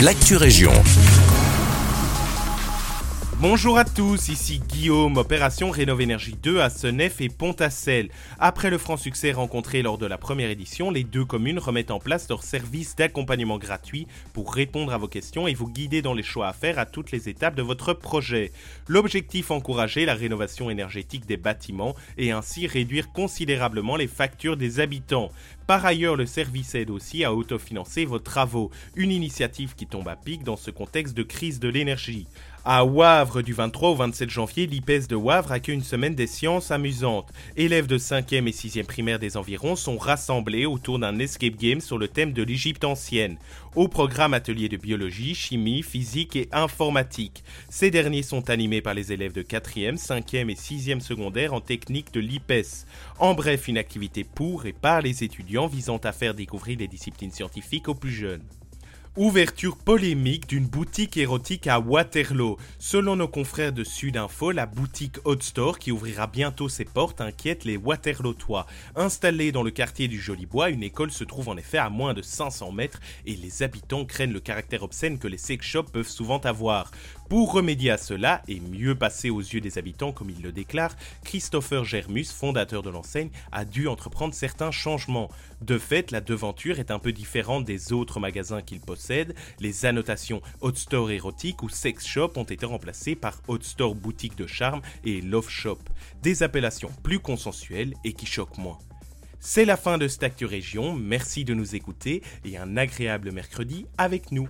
l'actu région. Bonjour à tous, ici Guillaume, opération Rénov Énergie 2 à Senef et Pont-à-Celle. Après le franc succès rencontré lors de la première édition, les deux communes remettent en place leur service d'accompagnement gratuit pour répondre à vos questions et vous guider dans les choix à faire à toutes les étapes de votre projet. L'objectif encourager la rénovation énergétique des bâtiments et ainsi réduire considérablement les factures des habitants. Par ailleurs, le service aide aussi à autofinancer vos travaux, une initiative qui tombe à pic dans ce contexte de crise de l'énergie. À Wavre, du 23 au 27 janvier, l'IPES de Wavre accueille une semaine des sciences amusantes. Élèves de 5e et 6e primaire des environs sont rassemblés autour d'un escape game sur le thème de l'Égypte ancienne. Au programme atelier de biologie, chimie, physique et informatique. Ces derniers sont animés par les élèves de 4e, 5e et 6e secondaire en technique de l'IPES. En bref, une activité pour et par les étudiants visant à faire découvrir les disciplines scientifiques aux plus jeunes. Ouverture polémique d'une boutique érotique à Waterloo. Selon nos confrères de Sudinfo, la boutique Hot Store, qui ouvrira bientôt ses portes, inquiète les Waterlootois. Installée dans le quartier du Joli Bois, une école se trouve en effet à moins de 500 mètres et les habitants craignent le caractère obscène que les sex shops peuvent souvent avoir. Pour remédier à cela et mieux passer aux yeux des habitants comme il le déclare, Christopher Germus, fondateur de l'enseigne, a dû entreprendre certains changements. De fait, la devanture est un peu différente des autres magasins qu'il possède. Les annotations Hot Store érotique ou Sex Shop ont été remplacées par Hot Store boutique de charme et Love Shop, des appellations plus consensuelles et qui choquent moins. C'est la fin de cette Actu Région, merci de nous écouter et un agréable mercredi avec nous.